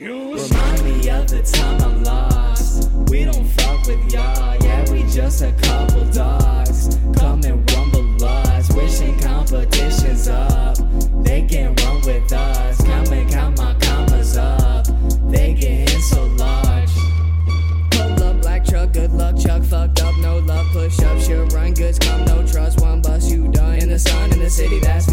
Remind me of the time I'm lost. We don't fuck with y'all, yeah, we just a couple dogs. Come and rumble us, wishing competition's up. They can run with us, come and count my commas up. They getting so large. Pull up, black truck, good luck, Chuck, fucked up, no love, push up, should run, goods come, no trust, one bus, you done. In the sun, in the city, that's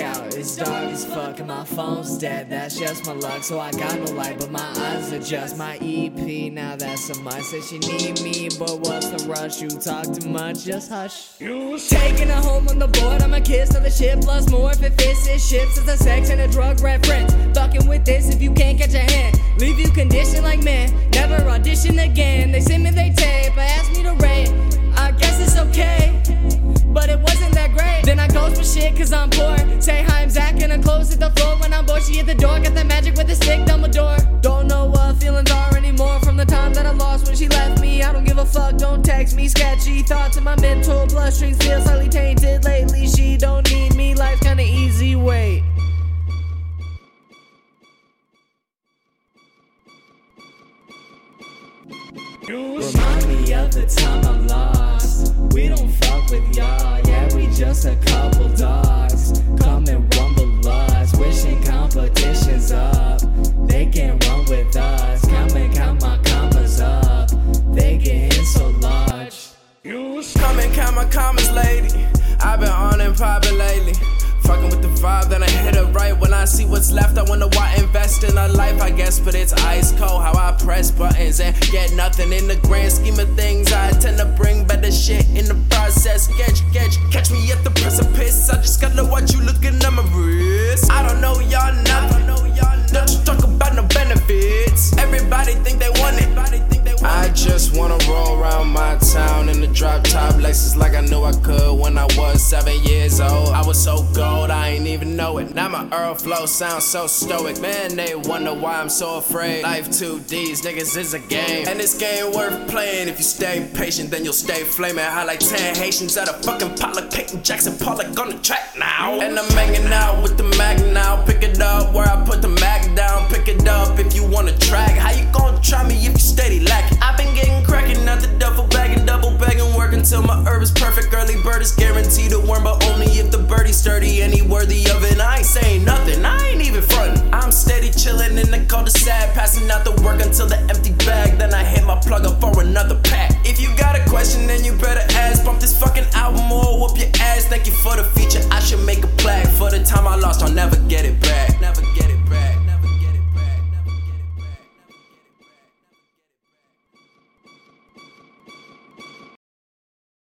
out, it's dark as fuck, and my phone's dead. That's just my luck, so I got no light, but my eyes adjust. My EP, now that's a must. Said she need me, but what's the rush? You talk too much, just hush. You Taking her home on the board, I'm a kiss to the shit plus more. If it fits, it ships a sex and a drug reference. Fucking with this if you can't catch a hand. Leave you conditioned like man, never audition again. They send Thoughts in my mental bloodstreams feel slightly tainted lately. She don't need me, life's kinda easy, wait. Remind me of the time I'm lost. We don't fuck with y'all, yeah, we just a couple dogs. My comments, lady. I've been on and poppin' lately. Fucking with the vibe, then I hit it right. When I see what's left, I wonder why I invest in a life, I guess. But it's ice cold how I press buttons and get nothing in the grand scheme of things. I tend to bring better shit in the process. Catch, catch, catch me Lexus like I knew I could when I was seven years old. I was so gold, I ain't even know it. Now my Earl flow sounds so stoic. Man, they wonder why I'm so afraid. Life 2Ds, niggas is a game. And this game worth playing. If you stay patient, then you'll stay flaming. High like 10 Haitians at a fucking pot like Peyton Jackson, Pollock on the track now. And I'm hanging out with the mag worthy of it. I ain't saying nothing, I ain't even frontin'. I'm steady chillin' in the cul-de-sac, passing out the work until the empty bag.